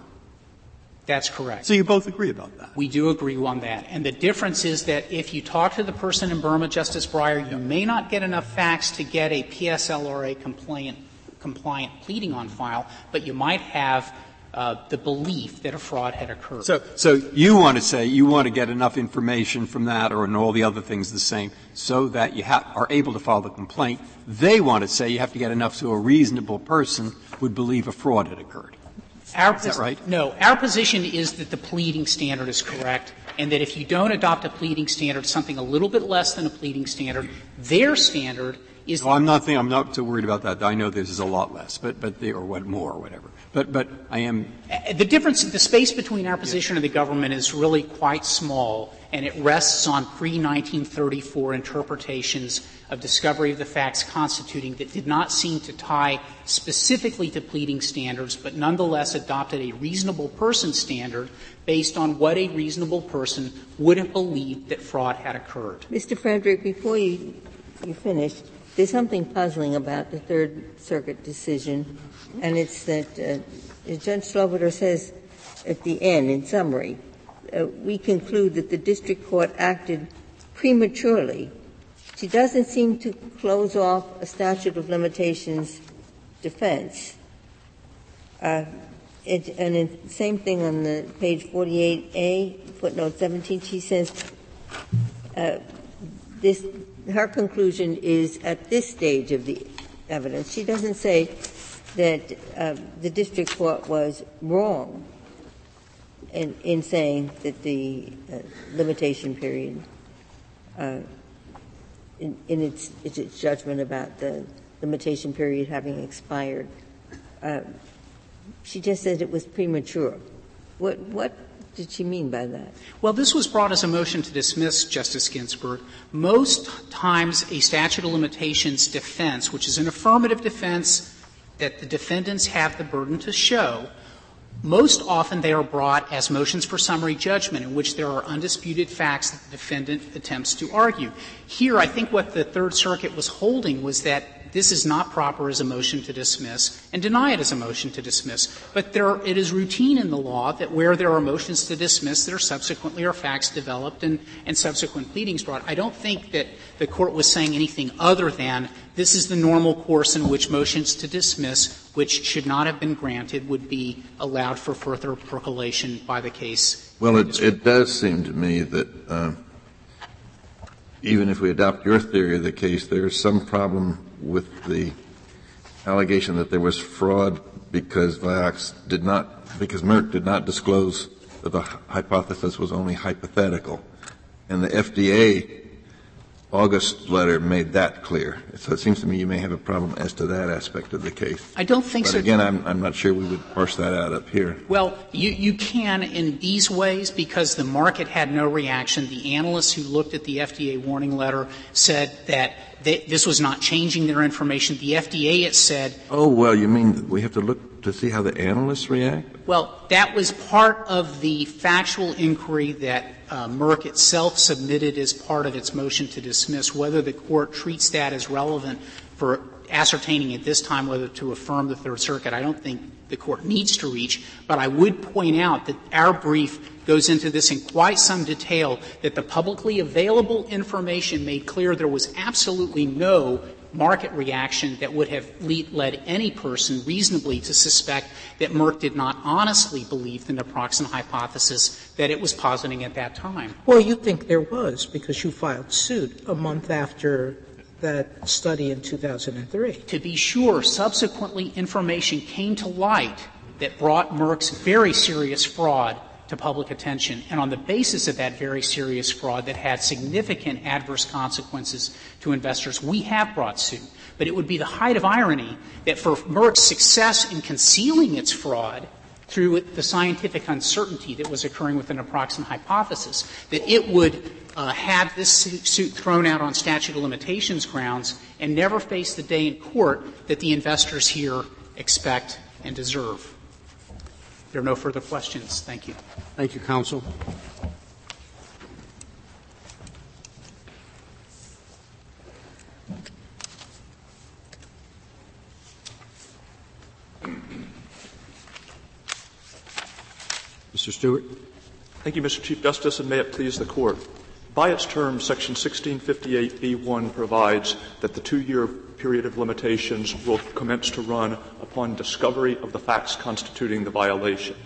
That's correct. So you both agree about that? We do agree on that. And the difference is that if you talk to the person in Burma, Justice Breyer, you may not get enough facts to get a PSLRA compliant, compliant pleading on file, but you might have uh, the belief that a fraud had occurred. So, so you want to say you want to get enough information from that, or and all the other things the same, so that you ha- are able to file the complaint. They want to say you have to get enough so a reasonable person would believe a fraud had occurred. Our is that right? No. Our position is that the pleading standard is correct, and that if you don't adopt a pleading standard, something a little bit less than a pleading standard, their standard is. No, I'm not. Thinking, I'm not so worried about that. I know this is a lot less, but but they, or what more or whatever. But, but I am. Uh, the difference, the space between our position and the government is really quite small, and it rests on pre-1934 interpretations of discovery of the facts constituting that did not seem to tie specifically to pleading standards, but nonetheless adopted a reasonable person standard based on what a reasonable person would have believed that fraud had occurred. Mr. Frederick, before you, you finish, there's something puzzling about the Third Circuit decision and it's that uh, Judge Sloviter says at the end, in summary, uh, we conclude that the district court acted prematurely. She doesn't seem to close off a statute of limitations defense. Uh, it, and it, same thing on the page 48A, footnote 17. She says uh, this. Her conclusion is at this stage of the evidence. She doesn't say that uh, the district court was wrong in, in saying that the uh, limitation period, uh, in, in its, its, judgment about the limitation period having expired, uh, she just said it was premature. What, what did she mean by that? Well, this was brought as a motion to dismiss, Justice Ginsburg. Most times, a statute of limitations defense, which is an affirmative defense that the defendants have the burden to show, most often they are brought as motions for summary judgment in which there are undisputed facts that the defendant attempts to argue. Here, I think what the Third Circuit was holding was that this is not proper as a motion to dismiss and deny it as a motion to dismiss. But there, it is routine in the law that where there are motions to dismiss, there subsequently are facts developed and, and subsequent pleadings brought. I don't think that the court was saying anything other than this is the normal course in which motions to dismiss, which should not have been granted, would be allowed for further percolation by the case. Well, it, it does seem to me that uh, even if we adopt your theory of the case, there is some problem with the allegation that there was fraud because Vioxx did not, because Merck did not disclose that the hypothesis was only hypothetical. And the FDA August letter made that clear. So it seems to me you may have a problem as to that aspect of the case. I don't think but so. again, I'm, I'm not sure we would parse that out up here. Well, you, you can in these ways because the market had no reaction. The analysts who looked at the FDA warning letter said that they, this was not changing their information. The FDA, it said. Oh, well, you mean we have to look to see how the analysts react? Well, that was part of the factual inquiry that uh, Merck itself submitted as part of its motion to dismiss. Whether the court treats that as relevant for ascertaining at this time whether to affirm the Third Circuit, I don't think the court needs to reach. But I would point out that our brief goes into this in quite some detail that the publicly available information made clear there was absolutely no market reaction that would have led any person reasonably to suspect that Merck did not honestly believe the naproxen hypothesis that it was positing at that time. Well, you think there was because you filed suit a month after that study in 2003. To be sure, subsequently information came to light that brought Merck's very serious fraud to public attention, and on the basis of that very serious fraud that had significant adverse consequences to investors, we have brought suit. But it would be the height of irony that for Merck's success in concealing its fraud through the scientific uncertainty that was occurring with an approximate hypothesis, that it would uh, have this suit thrown out on statute of limitations grounds and never face the day in court that the investors here expect and deserve. There are no further questions. Thank you. Thank you, counsel. Mr. Stewart. Thank you, Mr. Chief Justice, and may it please the Court. By its terms, Section 1658b1 provides that the two-year period of limitations will commence to run upon discovery of the facts constituting the violation.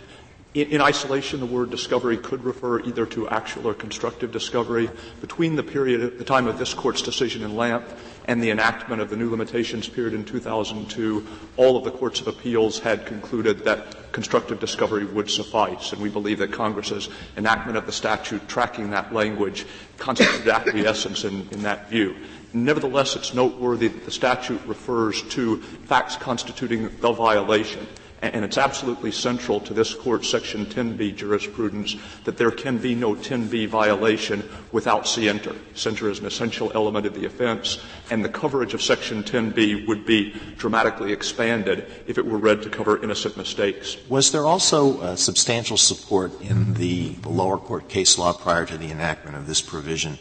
In, in, isolation, the word discovery could refer either to actual or constructive discovery. Between the period, the time of this court's decision in Lampf and the enactment of the new limitations period in 2002, all of the courts of appeals had concluded that constructive discovery would suffice. And we believe that Congress's enactment of the statute tracking that language constituted acquiescence in, in that view. Nevertheless, it's noteworthy that the statute refers to facts constituting the violation. And it's absolutely central to this court's Section 10b jurisprudence that there can be no 10b violation without scienter. Scienter is an essential element of the offense, and the coverage of Section 10b would be dramatically expanded if it were read to cover innocent mistakes. Was there also uh, substantial support in the lower court case law prior to the enactment of this provision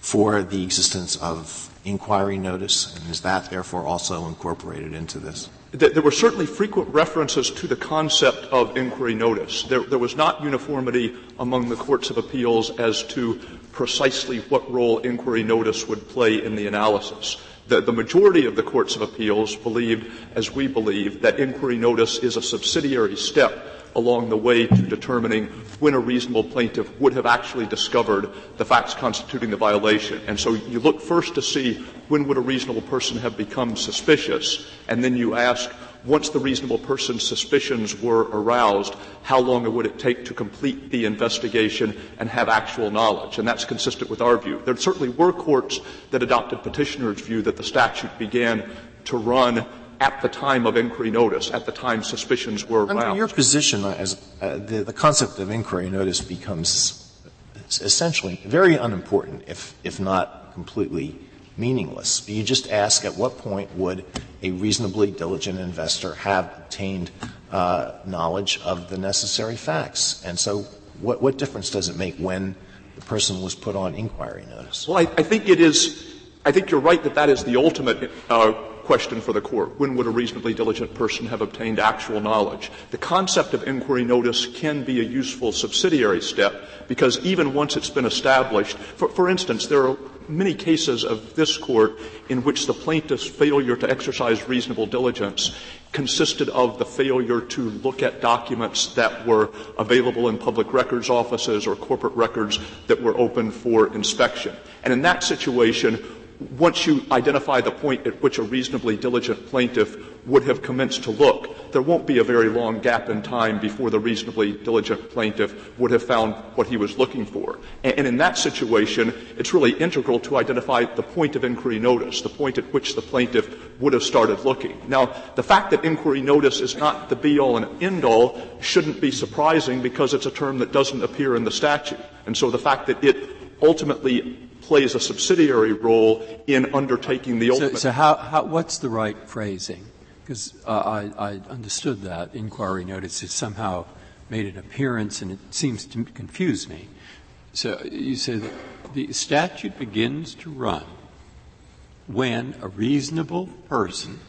for the existence of inquiry notice, and is that therefore also incorporated into this? There were certainly frequent references to the concept of inquiry notice. There, there, was not uniformity among the courts of appeals as to precisely what role inquiry notice would play in the analysis. The, the majority of the courts of appeals believed, as we believe, that inquiry notice is a subsidiary step along the way to determining when a reasonable plaintiff would have actually discovered the facts constituting the violation. And so you look first to see when would a reasonable person have become suspicious, and then you ask, once the reasonable person's suspicions were aroused, how long would it take to complete the investigation and have actual knowledge? And that's consistent with our view. There certainly were courts that adopted petitioner's view that the statute began to run at the time of inquiry notice, at the time suspicions were aroused. Under your position, as uh, the, the concept of inquiry notice becomes essentially very unimportant, if if not completely meaningless. You just ask at what point would a reasonably diligent investor have obtained uh, knowledge of the necessary facts, and so what, what difference does it make when the person was put on inquiry notice? Well, I, I think it is. I think you're right that that is the ultimate uh, question for the court. When would a reasonably diligent person have obtained actual knowledge? The concept of inquiry notice can be a useful subsidiary step because even once it's been established, for, for instance, there are many cases of this court in which the plaintiff's failure to exercise reasonable diligence consisted of the failure to look at documents that were available in public records offices or corporate records that were open for inspection. And in that situation, once you identify the point at which a reasonably diligent plaintiff would have commenced to look, there won't be a very long gap in time before the reasonably diligent plaintiff would have found what he was looking for. And, in that situation, it's really integral to identify the point of inquiry notice, the point at which the plaintiff would have started looking. Now, the fact that inquiry notice is not the be all and end all shouldn't be surprising because it's a term that doesn't appear in the statute. And so the fact that it ultimately plays a subsidiary role in undertaking the ultimate. So, so how, how, what's the right phrasing? Because uh, I, I understood that inquiry notice has somehow made an appearance, and it seems to confuse me. So you say that the statute begins to run when a reasonable person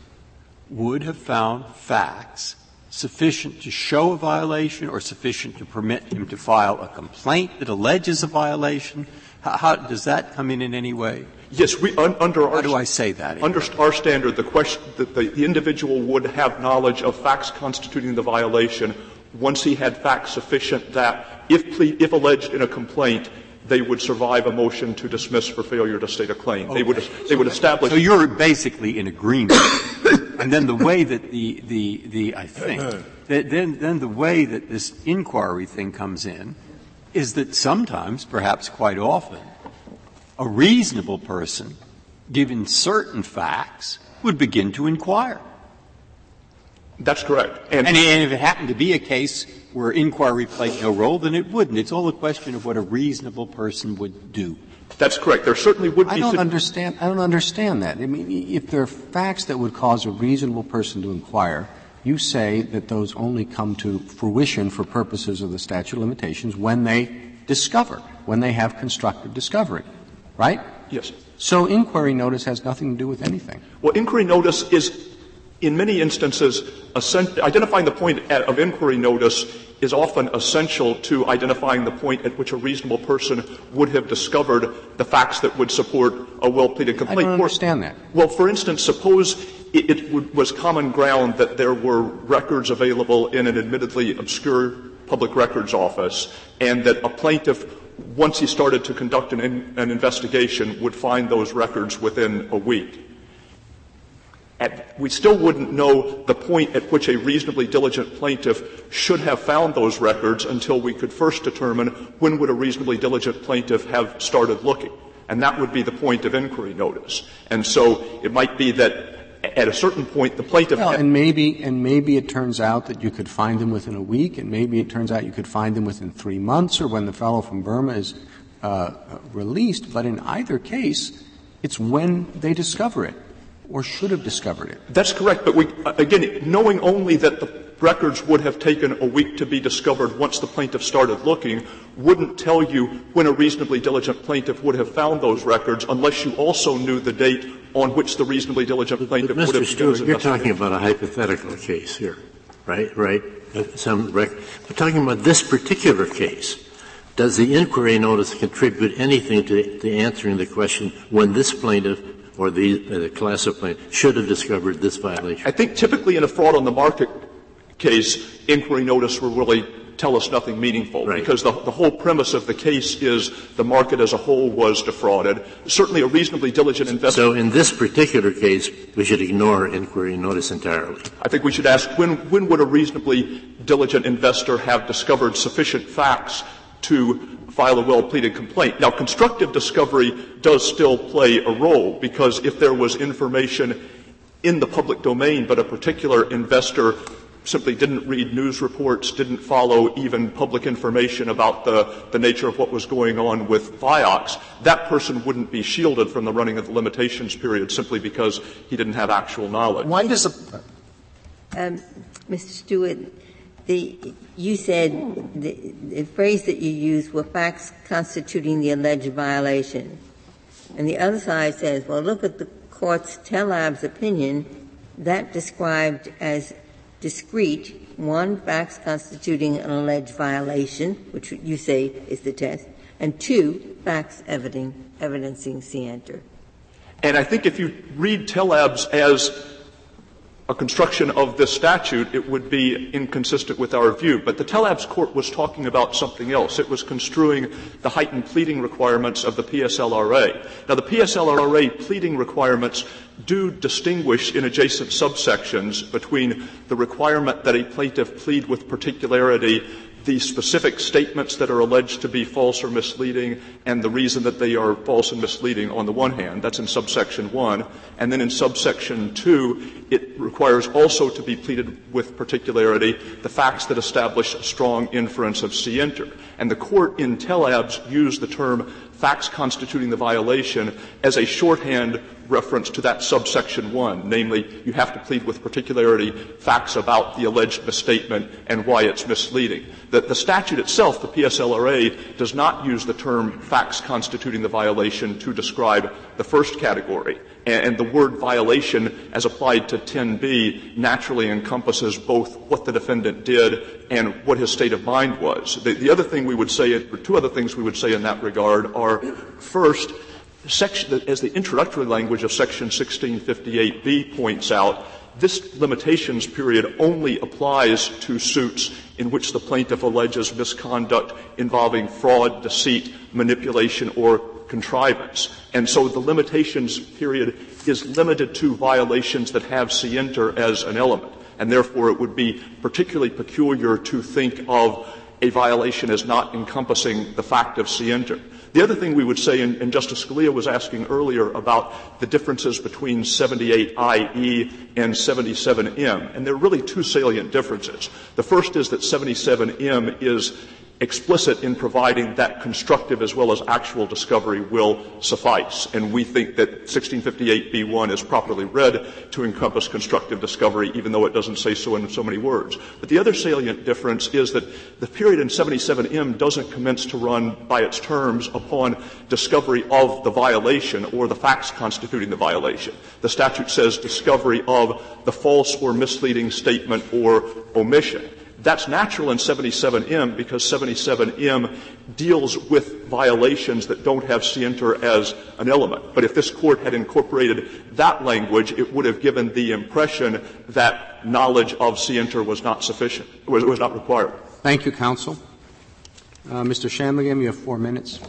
would have found facts sufficient to show a violation or sufficient to permit him to file a complaint that alleges a violation how, does that come in in any way? Yes, we, un, under our. How do I say that? Under our standard, the question, that the, individual would have knowledge of facts constituting the violation once he had facts sufficient that, if, if alleged in a complaint, they would survive a motion to dismiss for failure to state a claim. Okay. They would, they would establish. So you're basically in agreement And then the way that the, the, the I think, uh-huh. then, then the way that this inquiry thing comes in is that sometimes, perhaps quite often, a reasonable person, given certain facts, would begin to inquire. That's correct. And, and, if it happened to be a case where inquiry played no role, then it wouldn't. It's all a question of what a reasonable person would do. That's correct. There certainly would be. I don't understand. I don't understand that. I mean, if there are facts that would cause a reasonable person to inquire, you say that those only come to fruition for purposes of the statute of limitations when they discover, when they have constructive discovery, right? Yes. So inquiry notice has nothing to do with anything. Well, inquiry notice is in many instances, identifying the point of inquiry notice is often essential to identifying the point at which a reasonable person would have discovered the facts that would support a well-pleaded complaint. I don't understand that. Well, for instance, suppose it, it would, was common ground that there were records available in an admittedly obscure public records office, and that a plaintiff, once he started to conduct an, an investigation, would find those records within a week. At, we still wouldn't know the point at which a reasonably diligent plaintiff should have found those records until we could first determine when would a reasonably diligent plaintiff have started looking. And that would be the point of inquiry notice. And so it might be that at a certain point the plaintiff well, and maybe and maybe it turns out that you could find them within a week, and maybe it turns out you could find them within three months, or when the fellow from Burma is uh, released. But in either case, it's when they discover it or should have discovered it. That's correct, but we, again, knowing only that the records would have taken a week to be discovered once the plaintiff started looking wouldn't tell you when a reasonably diligent plaintiff would have found those records unless you also knew the date on which the reasonably diligent plaintiff but would have Mr. Stewart, you're talking about a hypothetical case here, right? Right? Some rec- we're talking about this particular case. Does the inquiry notice contribute anything to, to answering the question when this plaintiff or the, uh, the class of plaintiffs should have discovered this violation? I think typically in a fraud on the market case, inquiry notice will really tell us nothing meaningful right. because the, the, whole premise of the case is the market as a whole was defrauded. Certainly a reasonably diligent investor. So in this particular case, we should ignore inquiry notice entirely. I think we should ask when, when would a reasonably diligent investor have discovered sufficient facts to file a well-pleaded complaint. Now, constructive discovery does still play a role because if there was information in the public domain, but a particular investor simply didn't read news reports, didn't follow even public information about the, the nature of what was going on with Vioxx, that person wouldn't be shielded from the running of the limitations period simply because he didn't have actual knowledge. Why does a um, Mr. Stewart, the, you said the, the phrase that you used were facts constituting the alleged violation. And the other side says, well, look at the court's Tellabs opinion, that described as discrete, one, facts constituting an alleged violation, which you say is the test, and two, facts evidencing scienter. And I think if you read Tellabs as a construction of this statute, it would be inconsistent with our view. But the Tellabs court was talking about something else. It was construing the heightened pleading requirements of the PSLRA. Now, the PSLRA pleading requirements do distinguish in adjacent subsections between the requirement that a plaintiff plead with particularity the specific statements that are alleged to be false or misleading and the reason that they are false and misleading on the one hand. That's in subsection 1. And then in subsection 2, it requires also to be pleaded with particularity the facts that establish a strong inference of scienter. And the court in Tellabs used the term facts constituting the violation as a shorthand reference to that subsection 1, namely, you have to plead with particularity facts about the alleged misstatement and why it's misleading. The, the statute itself, the PSLRA, does not use the term facts constituting the violation to describe the first category. And, and the word violation, as applied to 10b, naturally encompasses both what the defendant did and what his state of mind was. The, the other thing we would say, or two other things we would say in that regard are, first, section, as the introductory language of section 1658b points out, this limitations period only applies to suits in which the plaintiff alleges misconduct involving fraud, deceit, manipulation, or contrivance. And so the limitations period is limited to violations that have scienter as an element. And therefore, it would be particularly peculiar to think of a violation as not encompassing the fact of scienter. The other thing we would say, and, and Justice Scalia was asking earlier about the differences between 78IE and 77M, and there are really two salient differences. The first is that 77M is explicit in providing that constructive as well as actual discovery will suffice. And we think that 1658b1 is properly read to encompass constructive discovery, even though it doesn't say so in so many words. But the other salient difference is that the period in 77m doesn't commence to run by its terms upon discovery of the violation or the facts constituting the violation. The statute says discovery of the false or misleading statement or omission. That's natural in 77M because 77M deals with violations that don't have scienter as an element. But if this court had incorporated that language, it would have given the impression that knowledge of scienter was not sufficient, was, was not required. Thank you, counsel. Uh, Mr. Shanmugam, you have four minutes.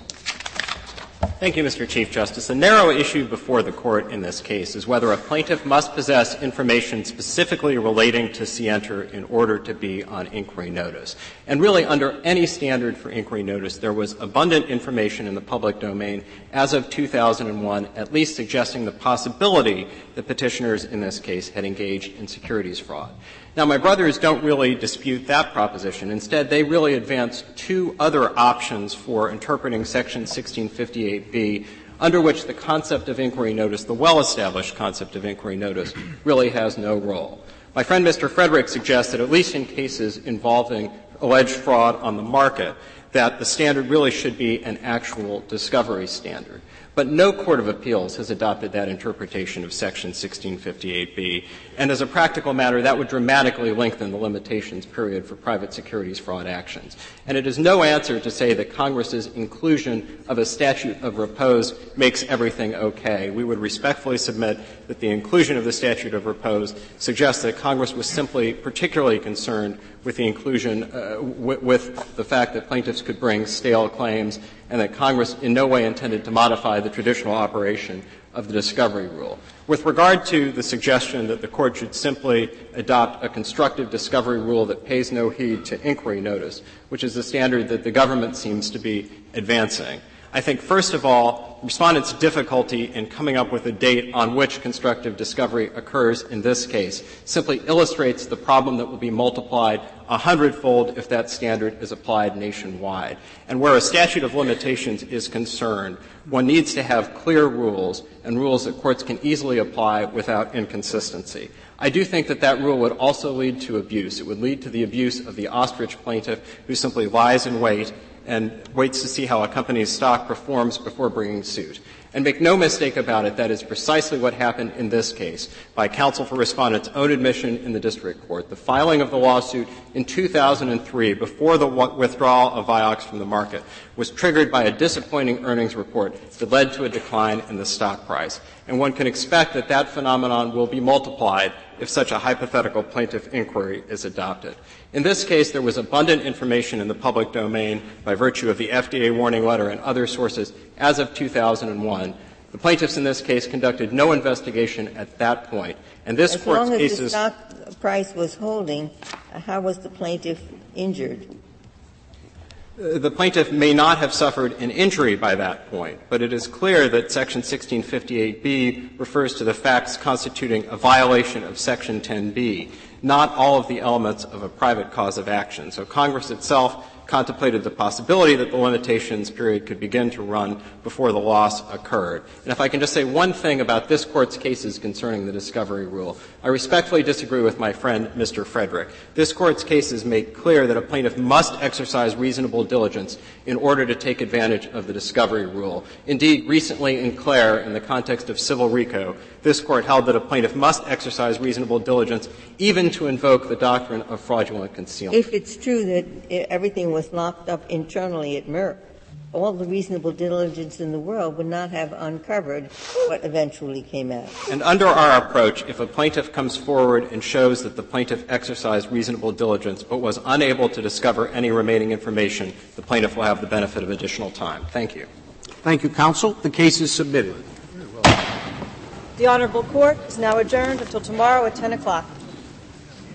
Thank you, Mr. Chief Justice. The narrow issue before the court in this case is whether a plaintiff must possess information specifically relating to scienter in order to be on inquiry notice. And really, under any standard for inquiry notice, there was abundant information in the public domain as of 2001, at least suggesting the possibility that petitioners in this case had engaged in securities fraud. Now, my brothers don't really dispute that proposition. Instead, they really advance two other options for interpreting Section 1658B under which the concept of inquiry notice, the well-established concept of inquiry notice, really has no role. My friend Mr. Frederick suggests that at least in cases involving alleged fraud on the market, that the standard really should be an actual discovery standard. But no court of appeals has adopted that interpretation of Section 1658B. And as a practical matter, that would dramatically lengthen the limitations period for private securities fraud actions. And it is no answer to say that Congress's inclusion of a statute of repose makes everything okay. We would respectfully submit that the inclusion of the statute of repose suggests that Congress was simply particularly concerned with the inclusion, uh, w- with the fact that plaintiffs could bring stale claims and that Congress in no way intended to modify the traditional operation of the discovery rule. With regard to the suggestion that the court should simply adopt a constructive discovery rule that pays no heed to inquiry notice, which is the standard that the government seems to be advancing, I think, first of all, respondents' difficulty in coming up with a date on which constructive discovery occurs in this case simply illustrates the problem that will be multiplied a hundredfold if that standard is applied nationwide. And where a statute of limitations is concerned, one needs to have clear rules and rules that courts can easily apply without inconsistency. I do think that that rule would also lead to abuse. It would lead to the abuse of the ostrich plaintiff who simply lies in wait and waits to see how a company's stock performs before bringing suit. And make no mistake about it, that is precisely what happened in this case by counsel for respondent's own admission in the district court. The filing of the lawsuit in 2003, before the withdrawal of Vioxx from the market, was triggered by a disappointing earnings report that led to a decline in the stock price. And one can expect that that phenomenon will be multiplied if such a hypothetical plaintiff inquiry is adopted. In this case, there was abundant information in the public domain by virtue of the FDA warning letter and other sources as of 2001. The plaintiffs in this case conducted no investigation at that point, and this as court's long as cases. the stock price was holding, how was the plaintiff injured? The plaintiff may not have suffered an injury by that point, but it is clear that Section 1658B refers to the facts constituting a violation of Section 10B, not all of the elements of a private cause of action. So Congress itself contemplated the possibility that the limitations period could begin to run before the loss occurred. And if I can just say one thing about this Court's cases concerning the discovery rule, I respectfully disagree with my friend, Mr. Frederick. This Court's cases make clear that a plaintiff must exercise reasonable diligence in order to take advantage of the discovery rule. Indeed, recently in Klehr, in the context of civil RICO, this Court held that a plaintiff must exercise reasonable diligence even to invoke the doctrine of fraudulent concealment. If it's true that everything was locked up internally at Merck, all the reasonable diligence in the world would not have uncovered what eventually came out. And under our approach, if a plaintiff comes forward and shows that the plaintiff exercised reasonable diligence but was unable to discover any remaining information, the plaintiff will have the benefit of additional time. Thank you. Thank you, counsel. The case is submitted. The Honorable Court is now adjourned until tomorrow at 10 o'clock.